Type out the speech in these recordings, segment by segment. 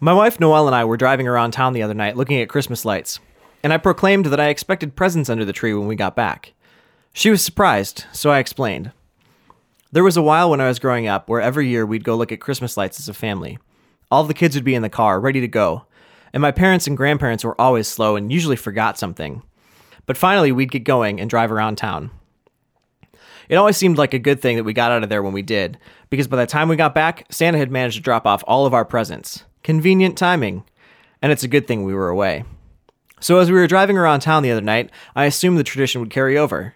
My wife Noelle and I were driving around town the other night looking at Christmas lights, and I proclaimed that I expected presents under the tree when we got back. She was surprised, so I explained. There was a while when I was growing up where every year we'd go look at Christmas lights as a family. All the kids would be in the car, ready to go, and my parents and grandparents were always slow and usually forgot something. But finally, we'd get going and drive around town. It always seemed like a good thing that we got out of there when we did, because by the time we got back, Santa had managed to drop off all of our presents. Convenient timing. And it's a good thing we were away. So, as we were driving around town the other night, I assumed the tradition would carry over.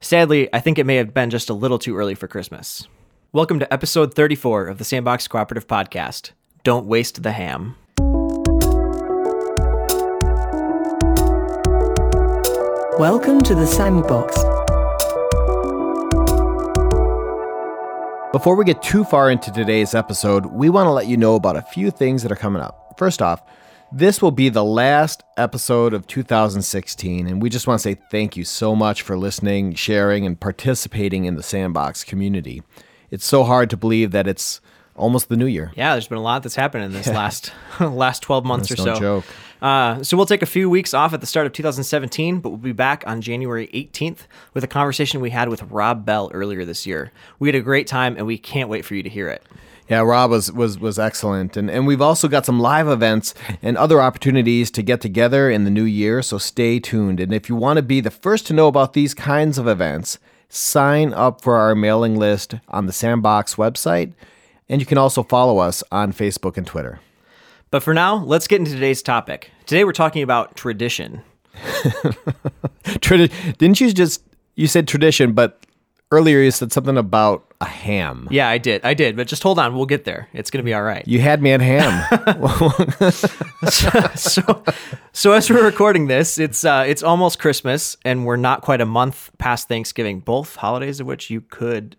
Sadly, I think it may have been just a little too early for Christmas. Welcome to episode 34 of the Sandbox Cooperative Podcast. Don't waste the ham. Welcome to the Sandbox. Before we get too far into today's episode, we want to let you know about a few things that are coming up. First off, this will be the last episode of 2016, and we just want to say thank you so much for listening, sharing, and participating in the Sandbox community. It's so hard to believe that it's almost the new year. Yeah, there's been a lot that's happened in this last last 12 months That's or no so. joke. Uh, so we'll take a few weeks off at the start of 2017, but we'll be back on January 18th with a conversation we had with Rob Bell earlier this year. We had a great time, and we can't wait for you to hear it. Yeah, Rob was was was excellent, and and we've also got some live events and other opportunities to get together in the new year. So stay tuned, and if you want to be the first to know about these kinds of events, sign up for our mailing list on the Sandbox website, and you can also follow us on Facebook and Twitter. But for now, let's get into today's topic. Today we're talking about tradition. Tradi- didn't you just you said tradition, but earlier you said something about a ham. Yeah, I did. I did. But just hold on. We'll get there. It's going to be all right. You had me at ham. so, so as we're recording this, it's uh, it's almost Christmas, and we're not quite a month past Thanksgiving. Both holidays of which you could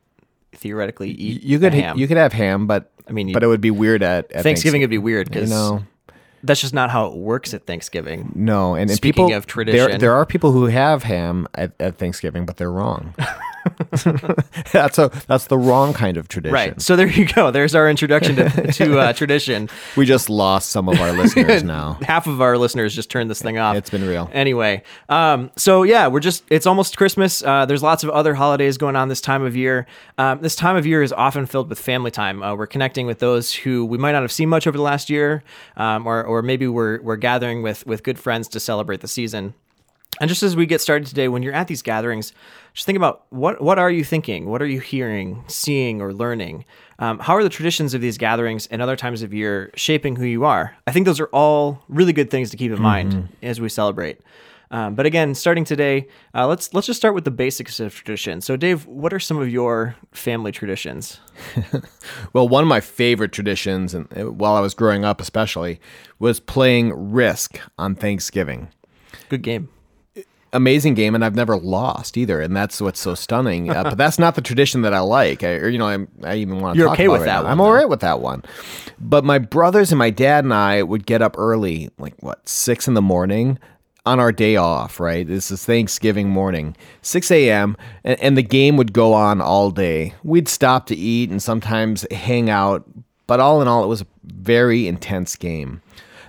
theoretically eat. you could ham. you could have ham, but I mean, but it would be weird at, at Thanksgiving would be weird You because know, that's just not how it works at Thanksgiving. no. And, and Speaking people, of there there are people who have ham at, at Thanksgiving, but they're wrong. that's a that's the wrong kind of tradition. Right. So there you go. There's our introduction to, to uh, tradition. We just lost some of our listeners now. Half of our listeners just turned this thing off. It's been real. Anyway, um, so yeah, we're just, it's almost Christmas. Uh, there's lots of other holidays going on this time of year. Um, this time of year is often filled with family time. Uh, we're connecting with those who we might not have seen much over the last year, um, or, or maybe we're, we're gathering with, with good friends to celebrate the season. And just as we get started today, when you're at these gatherings, just think about what what are you thinking? What are you hearing, seeing, or learning? Um, how are the traditions of these gatherings and other times of year shaping who you are? I think those are all really good things to keep in mind as we celebrate. Um, but again, starting today, uh, let's let's just start with the basics of tradition. So, Dave, what are some of your family traditions? Well, one of my favorite traditions, and uh, while I was growing up, especially, was playing Risk on Thanksgiving. Good game. Amazing game and I've never lost either and that's what's so stunning. Uh, but that's not the tradition that I like. I, or you know I'm, I even want to You're talk okay about with right that one, I'm all right with that one. But my brothers and my dad and I would get up early like what six in the morning on our day off right? This is Thanksgiving morning 6 a.m and, and the game would go on all day. We'd stop to eat and sometimes hang out but all in all it was a very intense game.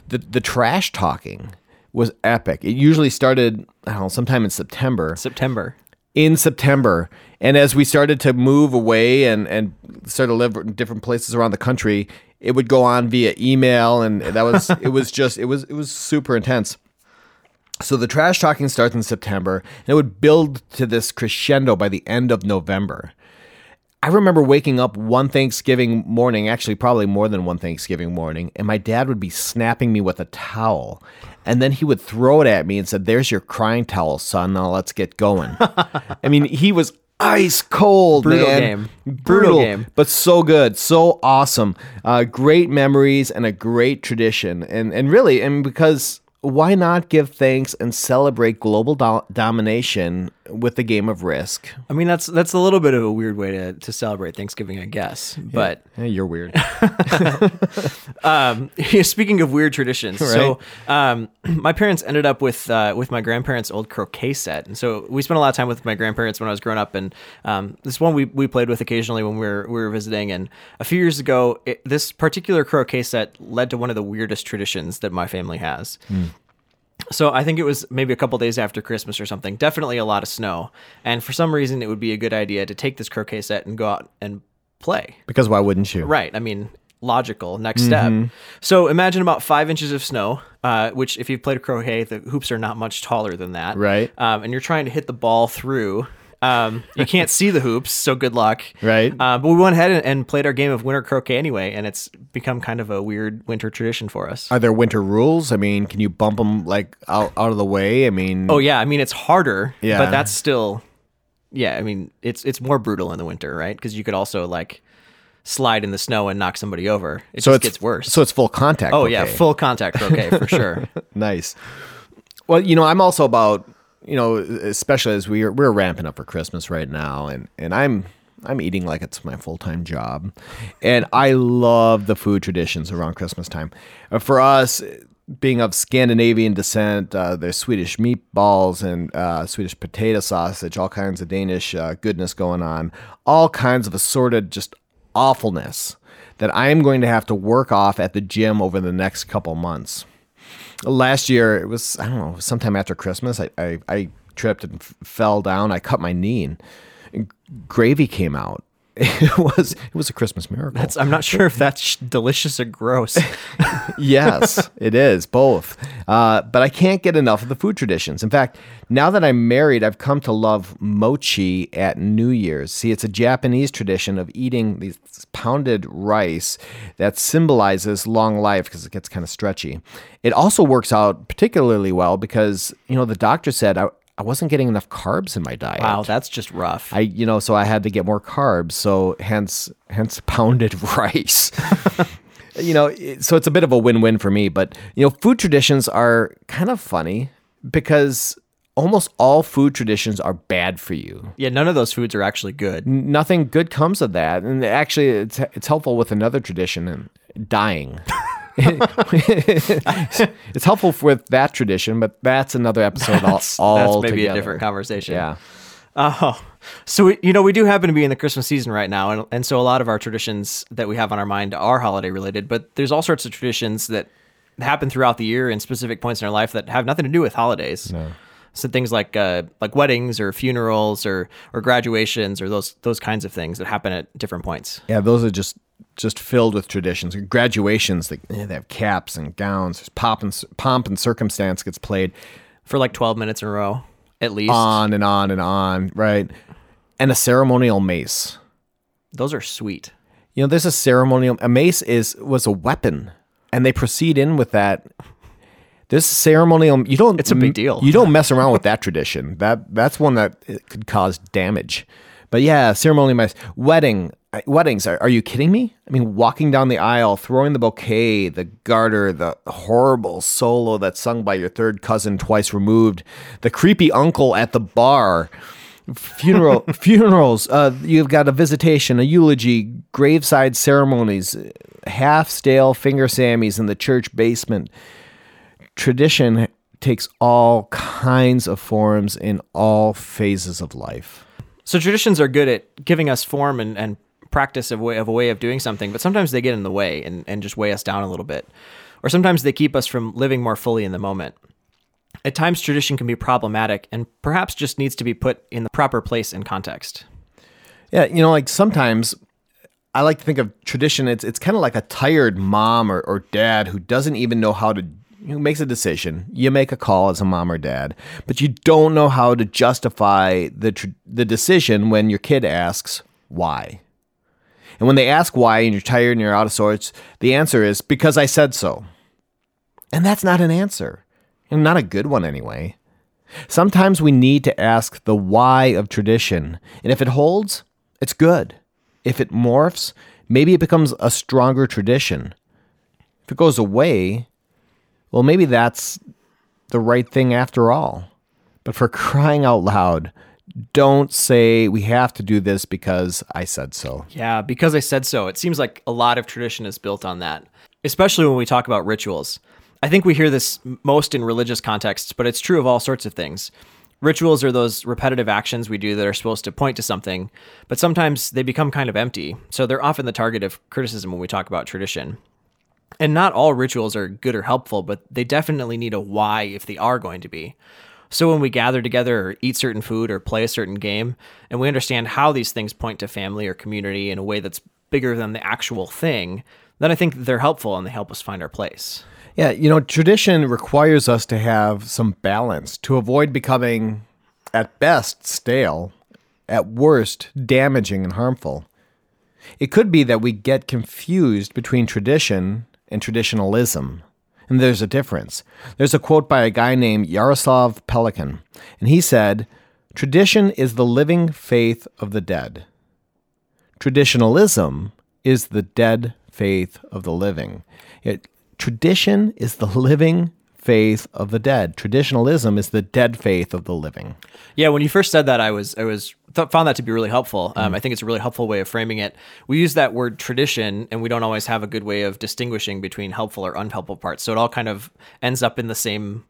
The the trash talking was epic. It usually started, I don't know, sometime in September. September. In September. And as we started to move away and, and start to live in different places around the country, it would go on via email and that was it was just it was it was super intense. So the trash talking starts in September and it would build to this crescendo by the end of November. I remember waking up one Thanksgiving morning, actually, probably more than one Thanksgiving morning, and my dad would be snapping me with a towel. And then he would throw it at me and said, There's your crying towel, son. Now let's get going. I mean, he was ice cold, Brutal man. game. Brutal Brutal game. but so good, so awesome. Uh, great memories and a great tradition. And, and really, and because why not give thanks and celebrate global do- domination with the game of risk. I mean, that's that's a little bit of a weird way to, to celebrate Thanksgiving, I guess. But Eh, you're weird. um, speaking of weird traditions, so um, my parents ended up with uh, with my grandparents' old croquet set, and so we spent a lot of time with my grandparents when I was growing up. And um, this one we, we played with occasionally when we were we were visiting. And a few years ago, it, this particular croquet set led to one of the weirdest traditions that my family has. So I think it was maybe a couple days after Christmas or something. Definitely a lot of snow, and for some reason, it would be a good idea to take this croquet set and go out and play. because why wouldn't you? Right. I mean, logical next step. So imagine about five inches of snow, uh, which if you've played croquet, the hoops are not much taller than that. Right. Um, and you're trying to hit the ball through. Um, you can't see the hoops, so good luck. Right. Uh, but we went ahead and, and played our game of winter croquet anyway, and it's become kind of a weird winter tradition for us. Are there winter rules? I mean, can you bump them like out, out of the way? I mean, oh yeah, I mean it's harder, Yeah. but that's still, yeah. I mean it's it's more brutal in the winter, right? Because you could also like slide in the snow and knock somebody over. It so just gets worse. So it's full contact. Oh yeah, full contact croquet for sure. nice. Well, you know, I'm also about you know, especially as we're we're ramping up for Christmas right now, and and I'm I'm eating like it's my full time job, and I love the food traditions around Christmas time. Uh, For us. Being of Scandinavian descent, uh, there's Swedish meatballs and uh, Swedish potato sausage, all kinds of Danish uh, goodness going on, all kinds of assorted just awfulness that I am going to have to work off at the gym over the next couple months last year it was i don't know sometime after christmas i i, I tripped and f- fell down. I cut my knee and, and gravy came out it was it was a christmas miracle. That's, I'm not sure if that's delicious or gross. yes it is both. Uh, but i can't get enough of the food traditions. In fact now that i'm married i've come to love mochi at new year's. See it's a japanese tradition of eating these pounded rice that symbolizes long life because it gets kind of stretchy. It also works out particularly well because you know the doctor said i, I wasn't getting enough carbs in my diet wow, that's just rough. I you know so I had to get more carbs so hence hence pounded rice. you know so it's a bit of a win-win for me but you know food traditions are kind of funny because almost all food traditions are bad for you. yeah, none of those foods are actually good. Nothing good comes of that and actually it's it's helpful with another tradition and dying. it's helpful with that tradition, but that's another episode all, That's, all that's maybe a different conversation. Yeah. Oh, so we, you know we do happen to be in the Christmas season right now, and, and so a lot of our traditions that we have on our mind are holiday related. But there's all sorts of traditions that happen throughout the year in specific points in our life that have nothing to do with holidays. So things like uh, like weddings or funerals or or graduations or those those kinds of things that happen at different points. Yeah, those are just just filled with traditions. Graduations, they, they have caps and gowns. There's pomp and, pomp and circumstance gets played for like 12 minutes in a row at least. on and on and on, right? And a ceremonial mace. Those are sweet. You know, there's a ceremonial. A mace is was a weapon, and they proceed in with that. This ceremonial, you don't. It's a big deal. You don't mess around with that tradition. That that's one that could cause damage. But yeah, ceremonial mace, wedding, weddings. Are, are you kidding me? I mean, walking down the aisle, throwing the bouquet, the garter, the horrible solo that's sung by your third cousin twice removed, the creepy uncle at the bar funeral funerals uh, you've got a visitation a eulogy graveside ceremonies half stale finger sammies in the church basement tradition takes all kinds of forms in all phases of life So traditions are good at giving us form and, and practice of, way, of a way of doing something, but sometimes they get in the way and, and just weigh us down a little bit. Or sometimes they keep us from living more fully in the moment. At times, tradition can be problematic and perhaps just needs to be put in the proper place and context. yeah you know like sometimes i like to think of tradition it's it's kind of like a tired mom or, or dad who doesn't even know how to who makes a decision. You make a call as a mom or dad but you don't know how to justify the tr- the decision when your kid asks why. And when they ask why and you're tired and you're out of sorts the answer is because i said so. And that's not an answer. And not a good one anyway. Sometimes we need to ask the why of tradition, and if it holds, it's good. If it morphs, maybe it becomes a stronger tradition. If it goes away, well, maybe that's the right thing after all. But for crying out loud, don't say we have to do this because I said so. Yeah, because I said so. It seems like a lot of tradition is built on that, especially when we talk about rituals. I think we hear this most in religious contexts, but it's true of all sorts of things. Rituals are those repetitive actions we do that are supposed to point to something, but sometimes they become kind of empty. So they're often the target of criticism when we talk about tradition. And not all rituals are good or helpful, but they definitely need a why if they are going to be. So when we gather together or eat certain food or play a certain game, and we understand how these things point to family or community in a way that's bigger than the actual thing, then I think they're helpful and they help us find our place. Yeah, you know, tradition requires us to have some balance to avoid becoming, at best, stale, at worst, damaging and harmful. It could be that we get confused between tradition and traditionalism. And there's a difference. There's a quote by a guy named Yaroslav Pelikan, and he said, Tradition is the living faith of the dead. Traditionalism is the dead faith of the living. It, tradition is the living faith of the dead. Traditionalism is the dead faith of the living. Yeah, when you first said that, I was I was th- found that to be really helpful. Um, I think it's a really helpful way of framing it. We use that word tradition, and we don't always have a good way of distinguishing between helpful or unhelpful parts. So it all kind of ends up in the same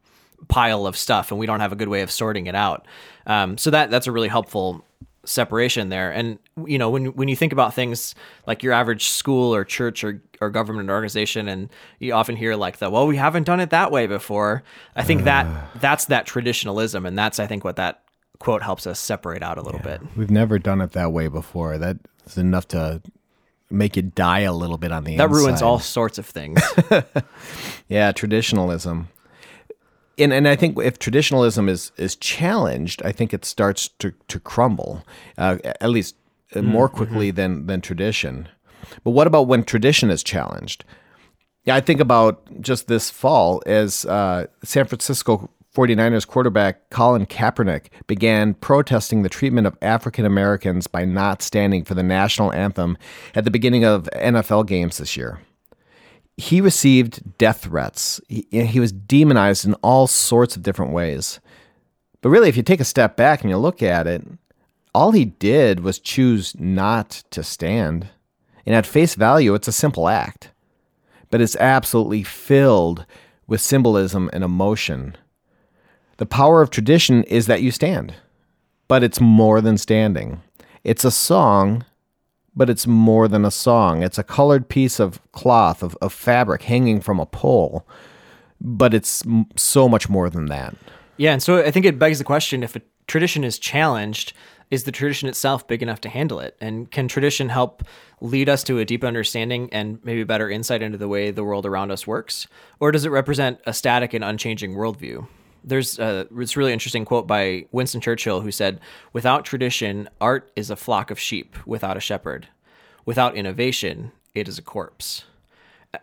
pile of stuff, and we don't have a good way of sorting it out. Um, so that that's a really helpful separation there. And you know, when when you think about things like your average school or church or or government organization, and you often hear like the well, we haven't done it that way before. I think that that's that traditionalism, and that's I think what that quote helps us separate out a little bit. We've never done it that way before. That is enough to make it die a little bit on the That ruins all sorts of things. Yeah, traditionalism. And and I think if traditionalism is is challenged, I think it starts to to crumble, uh, at least uh, more quickly than than tradition. But what about when tradition is challenged? Yeah, I think about just this fall as uh, San Francisco 49ers quarterback Colin Kaepernick began protesting the treatment of African Americans by not standing for the national anthem at the beginning of NFL games this year he received death threats. He, he was demonized in all sorts of different ways. But really, if you take a step back and you look at it, all he did was choose not to stand. And at face value, it's a simple act. But it's absolutely filled with symbolism and emotion. The power of tradition is that you stand, but it's more than standing. It's a song but it's more than a song. It's a colored piece of cloth, of, of fabric hanging from a pole, but it's m- so much more than that. yeah, and so I think it begs the question: if a tradition is challenged, is the tradition itself big enough to handle it? And can tradition help lead us to a deep understanding and maybe better insight into the way the world around us works, or does it represent a static and unchanging worldview? There's a, this really interesting quote by Winston Churchill who said, Without tradition, art is a flock of sheep without a shepherd. Without innovation, it is a corpse.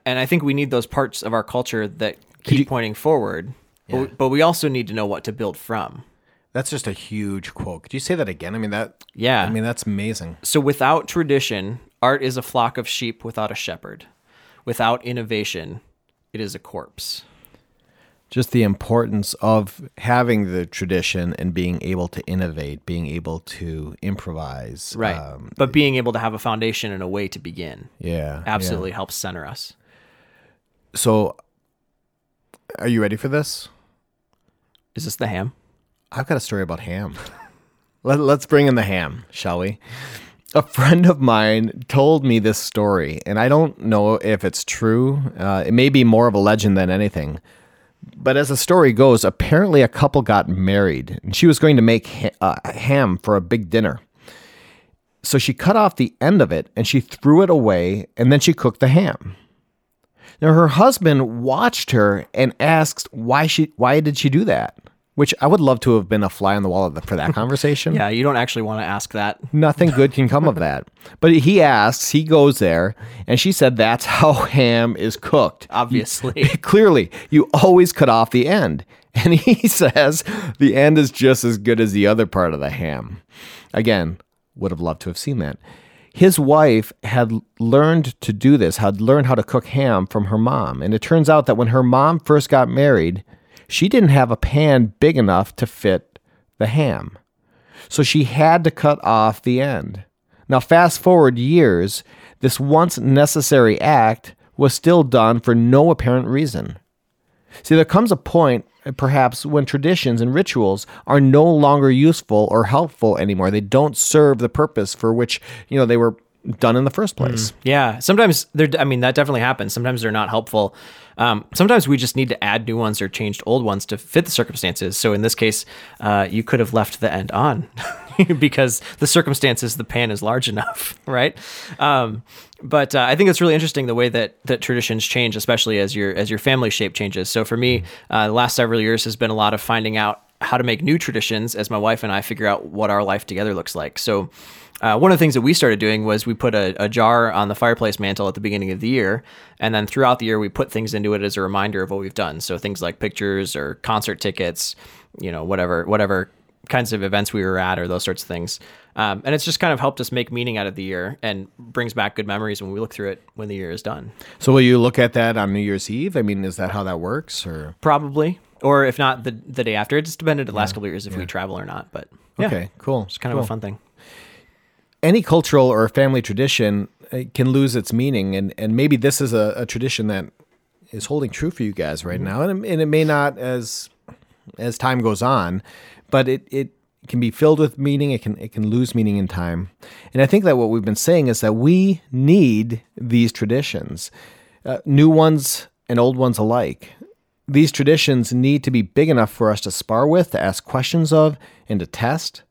And I think we need those parts of our culture that keep pointing forward, but, but we also need to know what to build from. That's just a huge quote. Could you say that again? I mean that. Yeah. I mean that's amazing. So without tradition, art is a flock of sheep without a shepherd. Without innovation, it is a corpse. Just the importance of having the tradition and being able to innovate, being able to improvise. Right. Um, but being able to have a foundation and a way to begin yeah. absolutely helps center us. So, are you ready for this? Is this the ham? I've got a story about ham. Let, let's bring in the ham, shall we? A friend of mine told me this story, and I don't know if it's true. Uh, it may be more of a legend than anything. But as the story goes, apparently a couple got married, and she was going to make ha- uh, ham for a big dinner. So she cut off the end of it and she threw it away, and then she cooked the ham. Now her husband watched her and asked why she why did she do that? Which I would love to have been a fly on the wall the- for that conversation. Yeah, you don't actually want to ask that. Nothing good can come of that. But he asks, he goes there, and she said that's how ham is cooked. Obviously. Clearly, you always cut off the end. And he says the end is just as good as the other part of the ham. Again, would have loved to have seen that. His wife had learned to do this, had learned how to cook ham from her mom. And it turns out that when her mom first got married, she didn't have a pan big enough to fit the ham. So she had to cut off the end. Now, fast forward years, this once necessary act was still done for no apparent reason. See, there comes a point, perhaps, when traditions and rituals are no longer useful or helpful anymore. They don't serve the purpose for which, you know, they were done in the first place. Mm, yeah, sometimes they're. I mean, that definitely happens. Sometimes they're not helpful. Um, sometimes we just need to add new ones or change old ones to fit the circumstances. So in this case, uh, you could have left the end on because the circumstances, the pan is large enough, right? Um, but uh, I think it's really interesting the way that that traditions change, especially as your as your family shape changes. So for me, uh, the last several years has been a lot of finding out how to make new traditions as my wife and I figure out what our life together looks like. So uh, one of the things that we started doing was we put a, a, jar on the fireplace mantle at the beginning of the year, and then throughout the year we put things into it as a reminder of what we've done. So things like pictures or concert tickets, you know, whatever whatever kinds of events we were at or those sorts of things. Um, and it's just kind of helped us make meaning out of the year and brings back good memories when we look through it when the year is done. So will you look at that on New Year's Eve? I mean, is that how that works, or probably, or if not the the day after? It just depended the last couple of years if we travel or not. But yeah, okay, cool. It's kind cool. of a fun thing any cultural or family tradition uh, can lose its meaning, and and maybe this is a, a tradition that is holding true for you guys right mm-hmm. now, and it, and it may not as as time goes on, but it it can be filled with meaning. It can it can lose meaning in time, and I think that what we've been saying is that we need these traditions, uh, new ones and old ones alike. These traditions need to be big enough for us to spar with, to ask questions of, and to test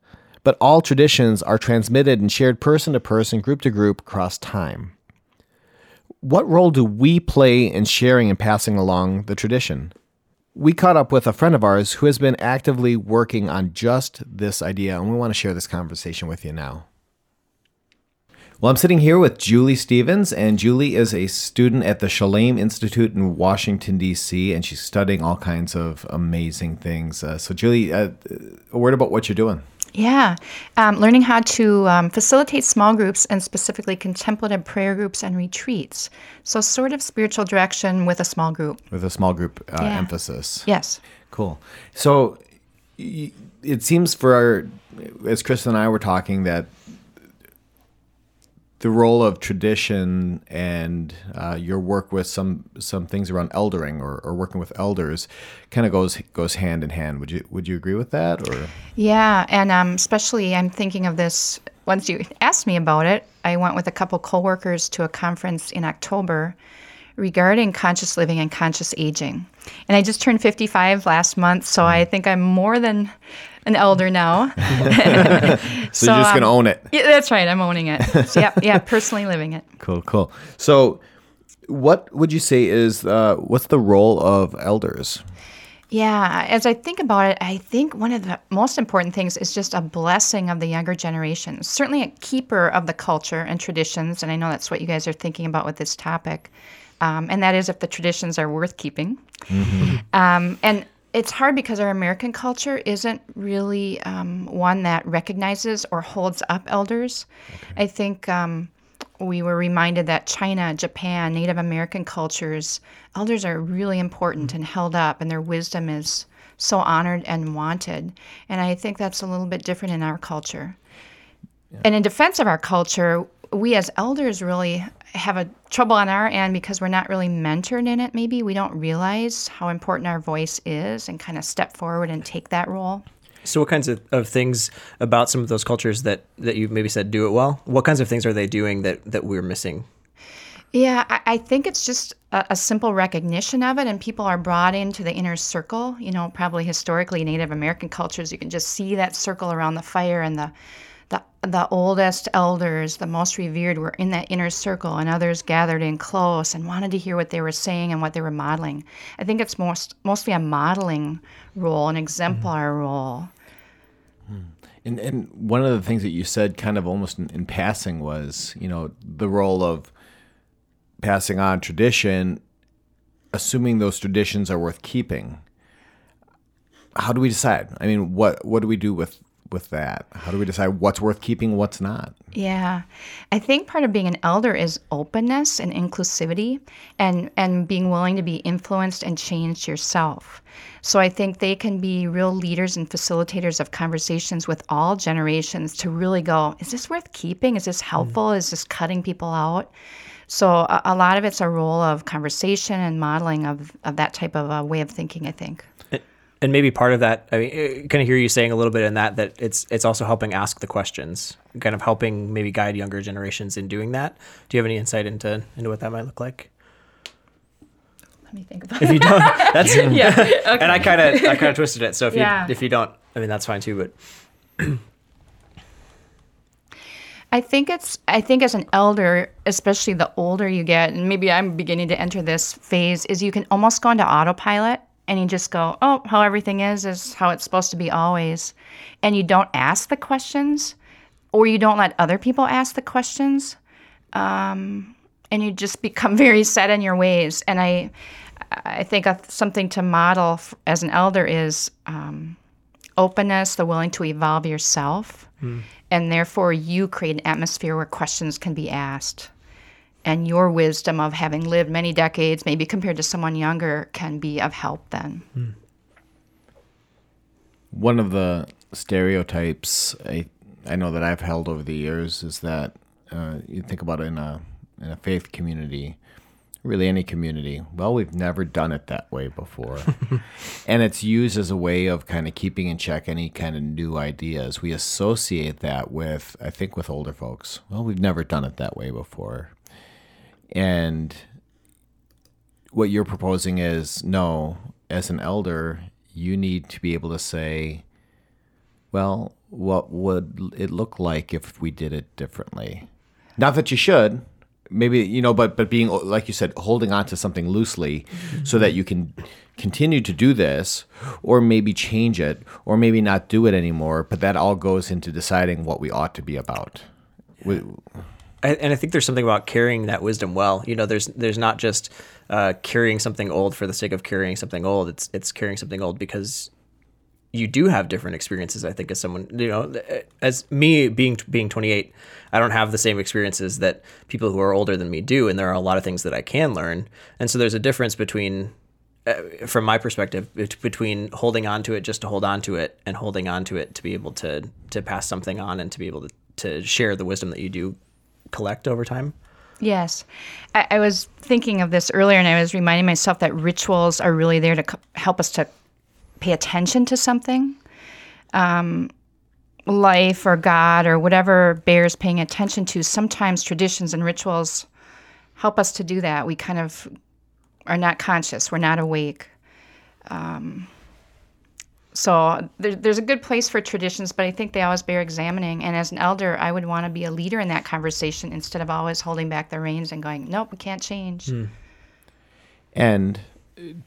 but all traditions are transmitted and shared person to person, group to group, across time. What role do we play in sharing and passing along the tradition? We caught up with a friend of ours who has been actively working on just this idea, and we want to share this conversation with you now. Well, I'm sitting here with Julie Stevens, and Julie is a student at the Shalem Institute in Washington, D.C., and she's studying all kinds of amazing things. Uh, so, Julie, uh, a word about what you're doing. Yeah, um, learning how to um, facilitate small groups and specifically contemplative prayer groups and retreats. So, sort of spiritual direction with a small group. With a small group uh, yeah. emphasis. Yes. Cool. So, it seems for our, as Chris and I were talking, that the role of tradition and uh, your work with some some things around eldering or, or working with elders kind of goes goes hand in hand. Would you would you agree with that or? Yeah, and um, especially I'm thinking of this. Once you asked me about it, I went with a couple coworkers to a conference in October regarding conscious living and conscious aging. And I just turned 55 last month, so I think I'm more than an elder now. so, so, you're just um, gonna own it. Yeah, that's right. I'm owning it. So, yeah, yeah, personally living it. Cool, cool. So, what would you say is uh, what's the role of elders? Yeah, as I think about it, I think one of the most important things is just a blessing of the younger generations. Certainly a keeper of the culture and traditions, and I know that's what you guys are thinking about with this topic. Um, and that is if the traditions are worth keeping. Mm-hmm. Um, and it's hard because our American culture isn't really um, one that recognizes or holds up elders. Okay. I think um, we were reminded that China, Japan, Native American cultures, elders are really important mm-hmm. and held up, and their wisdom is so honored and wanted. And I think that's a little bit different in our culture. Yeah. And in defense of our culture, we as elders really have a trouble on our end because we're not really mentored in it maybe we don't realize how important our voice is and kind of step forward and take that role so what kinds of, of things about some of those cultures that that you maybe said do it well what kinds of things are they doing that that we're missing yeah, I, I think it's just a, a, simple recognition of it, and people are brought into the inner circle. You know, probably historically Native American cultures, you can just see that circle around the fire and the the, the oldest elders, the most revered, were in that inner circle, and others gathered in close and wanted to hear what they were saying and what they were modeling. I think it's most mostly a modeling role, an exemplar mm-hmm. role. Hmm. And, and one of the things that you said, kind of almost in, in passing, was you know the role of passing on tradition, assuming those traditions are worth keeping. How do we decide? I mean, what what do we do with with that? How do we decide what's worth keeping, what's not? Yeah. I think part of being an elder is openness and inclusivity and, and being willing to be influenced and changed yourself. So I think they can be real leaders and facilitators of conversations with all generations to really go, is this worth keeping? Is this mm. helpful? Is this cutting people out? So a, a lot of it's a role of conversation and modeling of, of that type of a way of thinking, I think. And maybe part of that, I mean, eh, kind of hear you saying a little bit in that that it's it's also helping ask the questions, kind of helping maybe guide younger generations in doing that. Do you have any insight into into what that might look like? Let me think about If you don't, that's yeah. Okay. and I kind of I kind of twisted it. So if Yeah. you if you don't, I mean that's fine too. But I think it's I think as an elder, especially the older you get, and maybe I'm beginning to enter this phase, is you can almost go into autopilot and you just go, Oh, how everything is is how it's supposed to be always. And you don't ask the questions or you don't let other people ask the questions. Um, and you just become very set in your ways. And I I think something to model f- as an elder is um, openness, the willing to evolve yourself, and therefore you create an atmosphere where questions can be asked. And your wisdom of having lived many decades, maybe compared to someone younger, can be of help then. One of the stereotypes I I know that I've held over the years is that uh, you think about it in a in a faith community, really any community. Well, we've never done it that way before, and it's used as a way of kind of keeping in check any kind of new ideas. We associate that with I think with older folks. Well, we've never done it that way before, and what you're proposing is no, as an elder, you need to be able to say, well, what would it look like if we did it differently? Not that you should, maybe you know, but but being like you said, holding on to something loosely, so that you can continue to do this, or maybe change it, or maybe not do it anymore. But that all goes into deciding what we ought to be about. We- I, and I think there's something about carrying that wisdom well. You know, there's there's not just uh, carrying something old for the sake of carrying something old. It's it's carrying something old because you do have different experiences. I think as someone, you know, as me being being 28, I don't have the same experiences that people who are older than me do, and there are a lot of things that I can learn. And so there's a difference between uh, from my perspective between holding on to it just to hold on to it and holding on to it to be able to to pass something on and to be able to, to share the wisdom that you do collect over time Yes. I, I was thinking of this earlier and I was reminding myself that rituals are really there to c- help us to pay attention to something. Um, life or God or whatever bears paying attention to. Sometimes traditions and rituals help us to do that. We kind of are not conscious, we're not awake. Um, so there, there's a good place for traditions, but I think they always bear examining. And as an elder, I would want to be a leader in that conversation instead of always holding back the reins and going, "Nope, we can't change." Hmm. and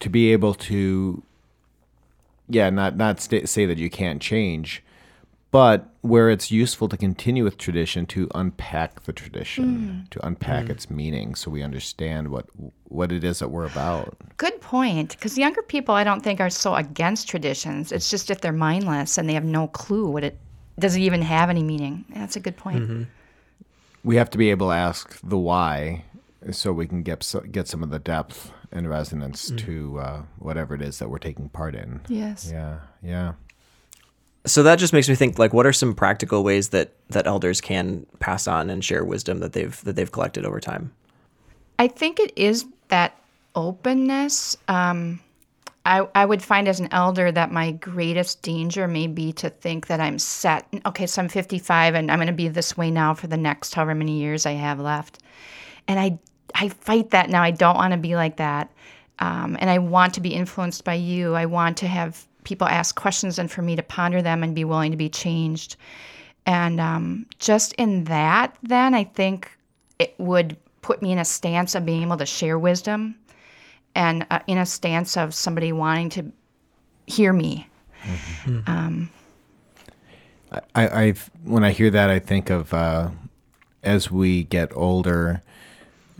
to be able to yeah not not sta say that you can't change but where it's useful to continue with tradition to unpack the tradition hmm. to unpack hmm. its meaning so we understand what what it is that we're about Good point. Because younger people, I don't think, are so against traditions. It's just if they're mindless and they have no clue what it does it even have any meaning. That's a good point. Mm-hmm. we have to be able to ask the why so we can get get some of the depth and resonance mm. to uh, whatever it is that we're taking part in Yes. yeah yeah so that just makes me think like what are some practical ways that that elders can pass on and share wisdom that they've that they've collected over time I think it is that openness. Um, I, I would find as an elder that my greatest danger may be to think that I'm set. Okay, so I'm 55 and I'm going to be this way now for the next however many years I have left. And I, I fight that now. I don't want to be like that. Um, and I want to be influenced by you. I want to have people ask questions and for me to ponder them and be willing to be changed. And um, just in that, then I think it would put me in a stance of being able to share wisdom and uh, in a stance of somebody wanting to hear me. I, I when I hear that, I think of uh, as we get older,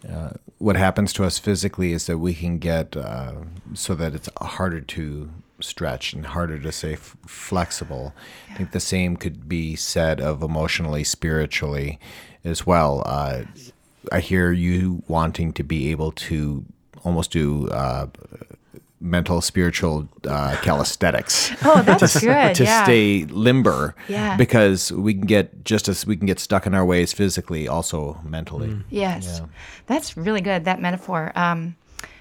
uh, what happens to us physically is that we can get uh, so that it's harder to stretched and harder to say f- flexible. I think the same could be said of emotionally, spiritually as well. Uh, I hear you wanting to be able to almost do uh, mental, spiritual uh, calisthenics. Oh, that's good. to yeah. stay limber Yeah. because we can get just as we can get stuck in our ways physically also mentally Yes, that's really good. That metaphor. Um,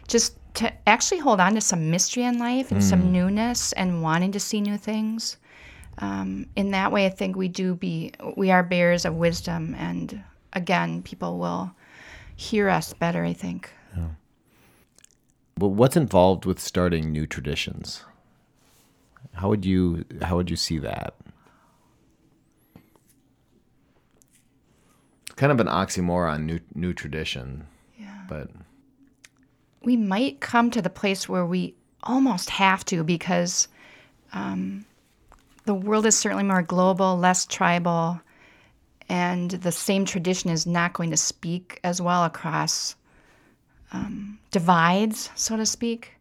just to actually hold on to some mystery in life and some newness and wanting to see new things. Um, in that way, I think we do be we are bearers of wisdom, and again, people will hear us better. I think. but what's involved with starting new traditions how would you how would you see that it's kind of an oxymoron new new tradition yeah but we might come to the place where we almost have to because um, the world is certainly more global, less tribal, and the same tradition is not going to speak as well across um, divides, so to speak.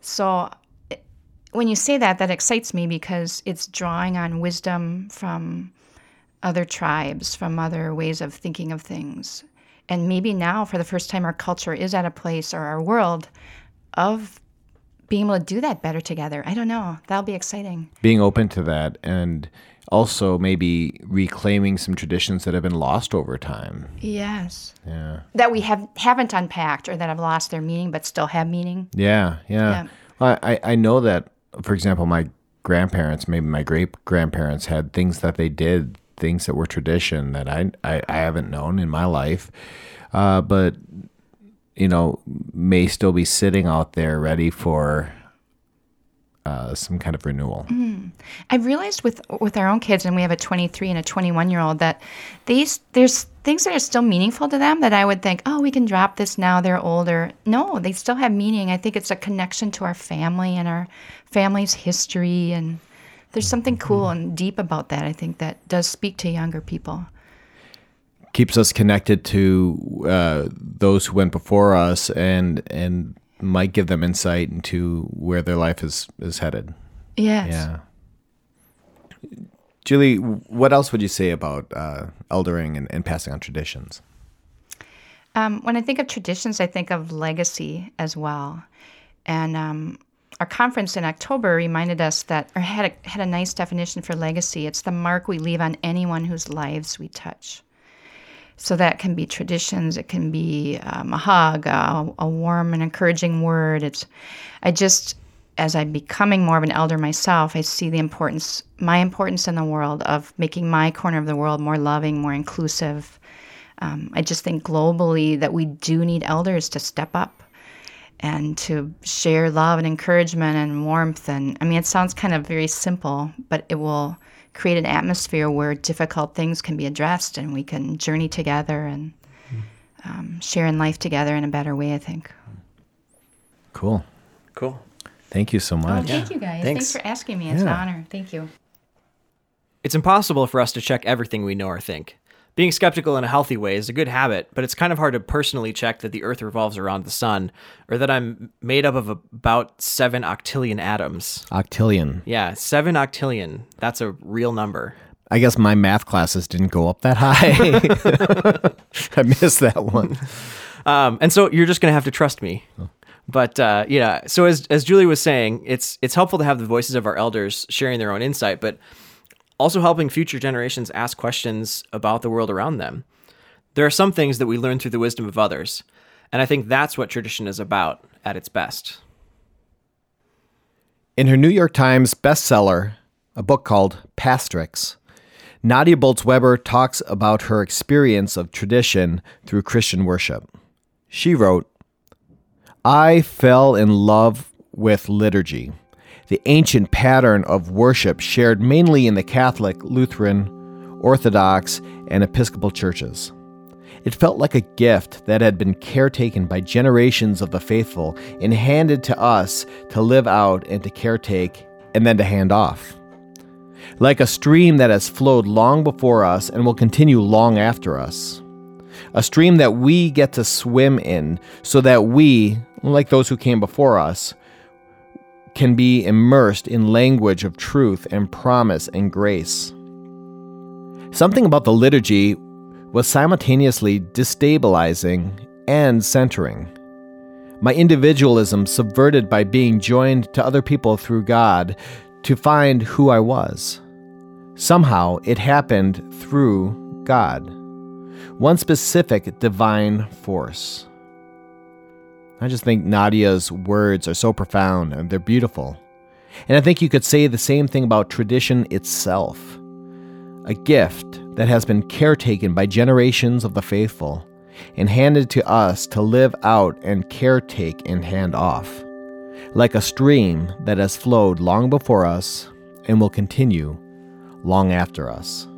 So when you say that, that excites me because it's drawing on wisdom from other tribes, from other ways of thinking of things. And maybe now, for the first time, our culture is at a place or our world of being able to do that better together. I don't know. That'll be exciting. being open to that and also maybe reclaiming some traditions that have been lost over time Yes. yeah That we have haven't unpacked or that have lost their meaning but still have meaning. Yeah, yeah. Yeah. Well, I, I know that, for example, my grandparents, maybe my great grandparents, had things that they did, things that were tradition that I, I, I haven't known in my life, uh, but, you know, may still be sitting out there ready for uh, some kind of renewal. I've realized with with our own kids, and we have a 23 and a 21 year old, that these there's things that are still meaningful to them that I would think, oh, we can drop this now. They're older. No, they still have meaning. I think it's a connection to our family and our family's history, and there's something cool and deep about that. I think that does speak to younger people. Keeps us connected to uh, those who went before us and and might give them insight into where their life is, is headed. Yes. Yeah. Julie, what else would you say about uh, eldering and, and passing on traditions? Um, when I think of traditions, I think of legacy as well. And um, our conference in October reminded us that, or had a, had a nice definition for legacy. It's the mark we leave on anyone whose lives we touch. So that can be traditions. It can be um, a hug, a, a warm and encouraging word. It's, I just, as I'm becoming more of an elder myself, I see the importance, my importance in the world of making my corner of the world more loving, more inclusive. Um, I just think globally that we do need elders to step up and to share love and encouragement and warmth. And I mean, it sounds kind of very simple, but it will create an atmosphere where difficult things can be addressed and we can journey together and um, share in life together in a better way, I think. Cool. Cool. Thank you so Oh, much. thank you guys. Thanks. Thanks. for asking me. It's an honor. Thank you. It's impossible for us to check everything we know or think. Being skeptical in a healthy way is a good habit, but it's kind of hard to personally check that the Earth revolves around the sun, or that I'm made up of about seven octillion atoms. Octillion. Yeah, seven octillion. That's a real number. I guess my math classes didn't go up that high. I missed that one. Um, and so you're just gonna have to trust me. But uh, yeah, so as as Julie was saying, it's it's helpful to have the voices of our elders sharing their own insight, but also helping future generations ask questions about the world around them. There are some things that we learn through the wisdom of others, and I think that's what tradition is about at its best. In her New York Times bestseller, a book called Pastrix, Nadia Bolz-Weber talks about her experience of tradition through Christian worship. She wrote, I fell in love with liturgy, the ancient pattern of worship shared mainly in the Catholic, Lutheran, Orthodox, and Episcopal churches. It felt like a gift that had been caretaken by generations of the faithful and handed to us to live out and to caretake and then to hand off. Like a stream that has flowed long before us and will continue long after us. A stream that we get to swim in so that we, like those who came before us, can be immersed in language of truth and promise and grace. Something about the liturgy was simultaneously destabilizing and centering. My individualism subverted by being joined to other people through God to find who I was. Somehow it happened through God, one specific divine force. I just think Nadia's words are so profound and they're beautiful. And I think you could say the same thing about tradition itself a gift that has been caretaken by generations of the faithful and handed to us to live out and caretake and hand off, like a stream that has flowed long before us and will continue long after us.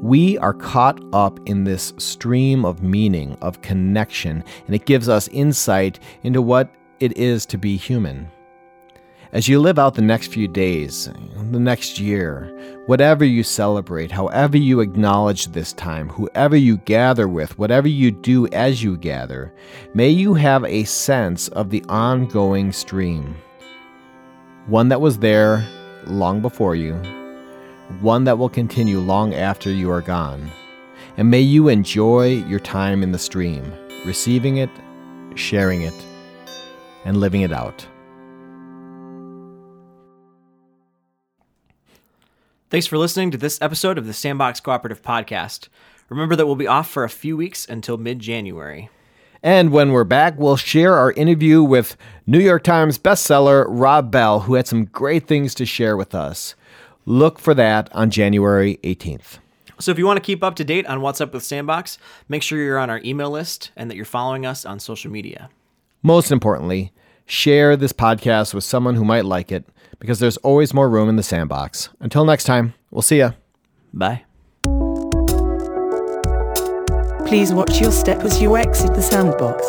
We are caught up in this stream of meaning, of connection, and it gives us insight into what it is to be human. As you live out the next few days, the next year, whatever you celebrate, however you acknowledge this time, whoever you gather with, whatever you do as you gather, may you have a sense of the ongoing stream. One that was there long before you, one that will continue long after you are gone. And may you enjoy your time in the stream, receiving it, sharing it, and living it out. Thanks for listening to this episode of the Sandbox Cooperative Podcast. Remember that we'll be off for a few weeks until mid January. And when we're back, we'll share our interview with New York Times bestseller Rob Bell, who had some great things to share with us. Look for that on January 18th. So if you want to keep up to date on what's up with Sandbox, make sure you're on our email list and that you're following us on social media. Most importantly, share this podcast with someone who might like it because there's always more room in the sandbox. Until next time, we'll see ya. Bye. Please watch your step as you exit the sandbox.